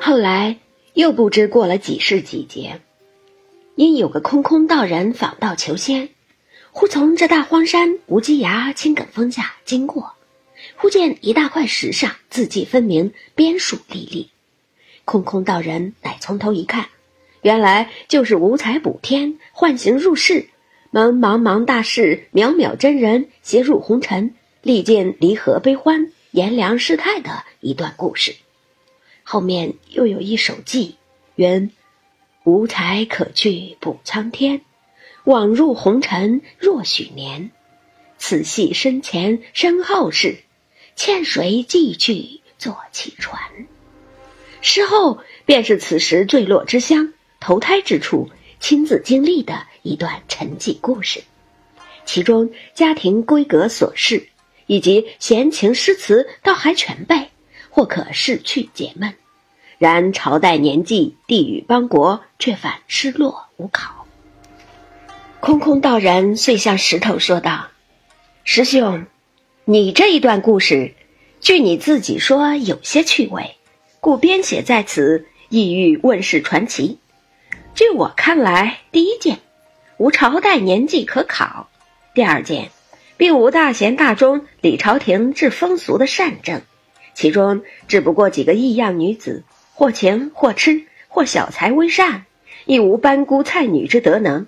后来又不知过了几世几劫，因有个空空道人访道求仙，忽从这大荒山无稽崖青埂峰下经过，忽见一大块石上字迹分明，边数历历。空空道人乃从头一看，原来就是五彩补天幻形入世，蒙茫茫大士渺渺真人携入红尘，历尽离合悲欢、炎凉世态的一段故事。后面又有一首偈，云：“无才可去补苍天，枉入红尘若许年。此系身前身后事，欠谁寄去坐骑船？”事后便是此时坠落之乡、投胎之处，亲自经历的一段沉寂故事，其中家庭规格琐事以及闲情诗词倒还全备，或可拭去解闷。然朝代年纪、地域邦国，却反失落无考。空空道人遂向石头说道：“师兄，你这一段故事，据你自己说有些趣味。”故编写在此，意欲问世传奇。据我看来，第一件无朝代年纪可考；第二件，并无大贤大忠理朝廷治风俗的善政，其中只不过几个异样女子，或情或痴，或小才微善，亦无班姑菜女之德能。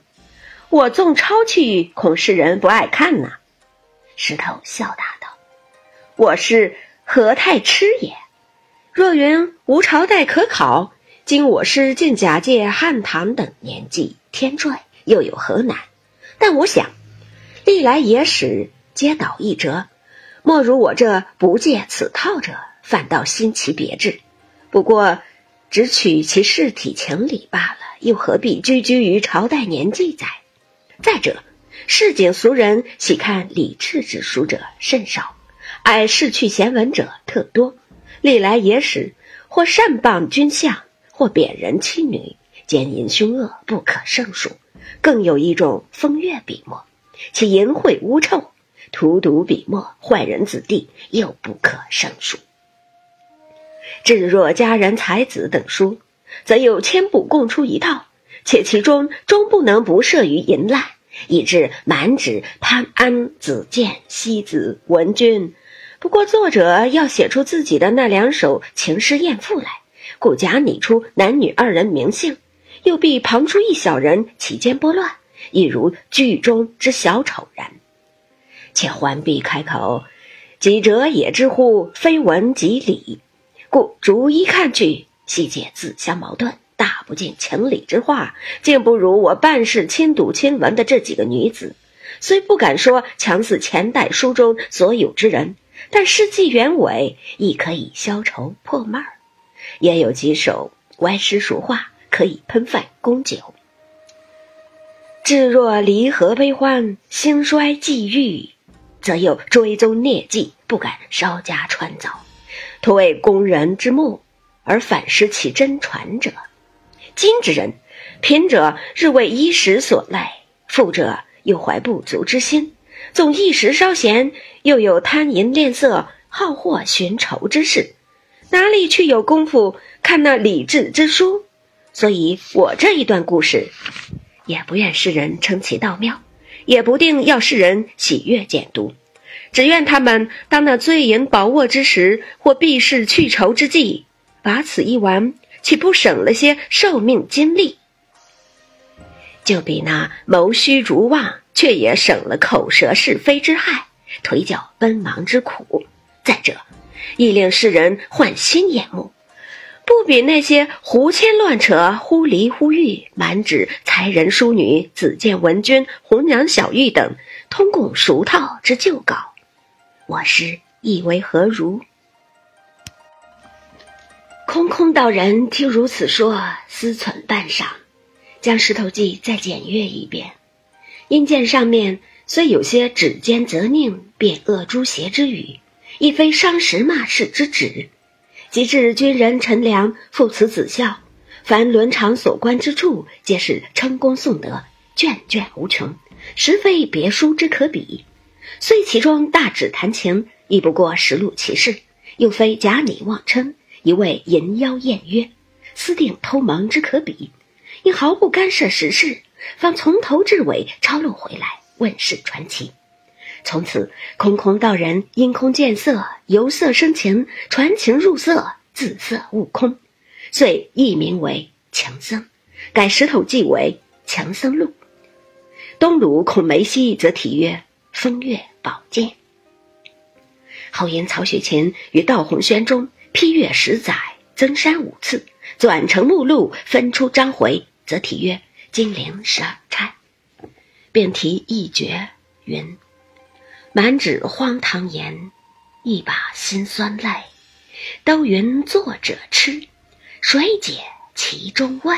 我纵抄去，恐世人不爱看呐。石头笑答道：“我是何太痴也。”若云无朝代可考，今我师竟假借汉唐等年纪天坠，又有何难？但我想，历来野史皆倒一折，莫如我这不借此套者，反倒新奇别致。不过，只取其事体情理罢了，又何必拘拘于朝代年纪哉？再者，市井俗人喜看礼制之书者甚少，爱逝去贤文者特多。历来野史，或善谤君相，或贬人妻女，奸淫凶恶不可胜数。更有一种风月笔墨，其淫秽污臭，荼毒笔墨，坏人子弟又不可胜数。至若佳人才子等书，则有千部共出一套，且其中终不能不涉于淫滥，以致满纸潘安、子建、西子、文君。不过，作者要写出自己的那两首情诗艳赋来，故假拟出男女二人名姓，又必旁出一小人起奸拨乱，亦如剧中之小丑然。且环璧开口，几者也之乎非文即理，故逐一看去，细节自相矛盾，大不尽情理之话，竟不如我办事亲睹亲闻的这几个女子。虽不敢说强似前代书中所有之人。但事迹原委亦可以消愁破闷儿，也有几首歪诗俗话可以喷饭供酒。至若离合悲欢、兴衰际遇，则又追踪孽迹，不敢稍加穿凿，徒为工人之目，而反失其真传者。今之人，贫者日为衣食所累，富者又怀不足之心。纵一时稍闲，又有贪淫恋色、好货寻仇之事，哪里去有功夫看那礼智之书？所以我这一段故事，也不愿世人称其道妙，也不定要世人喜悦简读，只愿他们当那醉饮饱卧之时，或避世去愁之际，把此一玩，岂不省了些寿命精力？就比那谋虚逐妄。却也省了口舌是非之害，腿脚奔忙之苦。再者，亦令世人换新眼目，不比那些胡牵乱扯、忽离忽遇、满纸才人淑女、子建文君、红娘小玉等通共熟套之旧稿。我师意为何如？空空道人听如此说，思忖半晌，将《石头记》再检阅一遍。因见上面虽有些指尖责佞、贬恶诛邪之语，亦非伤时骂世之旨。及至军人陈良父慈子孝，凡伦常所关之处，皆是称功颂德，卷卷无穷，实非别书之可比。虽其中大指谈情，亦不过实录其事，又非假拟妄称，一味淫妖艳约，私定偷蒙之可比，因毫不干涉时事，方从头至尾抄录回来，问世传奇。从此，空空道人因空见色，由色生情，传情入色，自色悟空，遂易名为强僧，改石头记为强僧录。东鲁孔梅溪则题曰风月宝鉴。后因曹雪芹与道洪轩中批阅十载，增删五次，转成目录，分出章回，则题曰金陵十二钗，便题一绝云。满纸荒唐言，一把辛酸泪，都云作者痴，谁解其中味？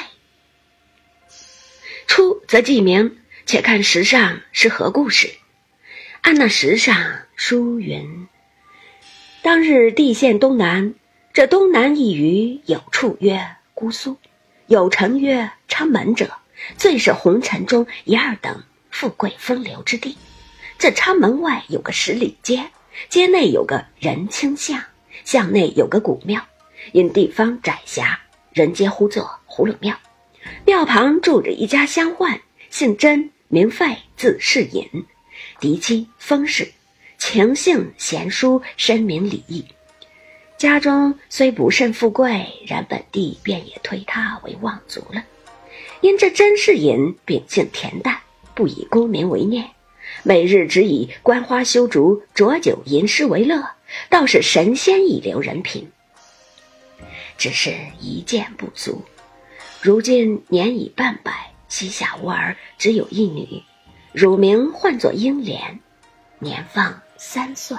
出则记名，且看石上是何故事。按那石上书云：当日地县东南，这东南一隅有处曰姑苏，有城曰昌门者，最是红尘中一二等富贵风流之地。这昌门外有个十里街，街内有个仁清巷，巷内有个古庙。因地方窄狭，人皆呼作葫芦庙。庙旁住着一家乡宦，姓甄，名费，字世隐，嫡妻封氏，情性贤淑，深明礼义。家中虽不甚富贵，然本地便也推他为望族了。因这甄世隐秉性恬淡，不以功名为念。每日只以观花修竹、酌酒吟诗为乐，倒是神仙一流人品。只是一件不足，如今年已半百，膝下无儿，只有一女，乳名唤作英莲，年方三岁。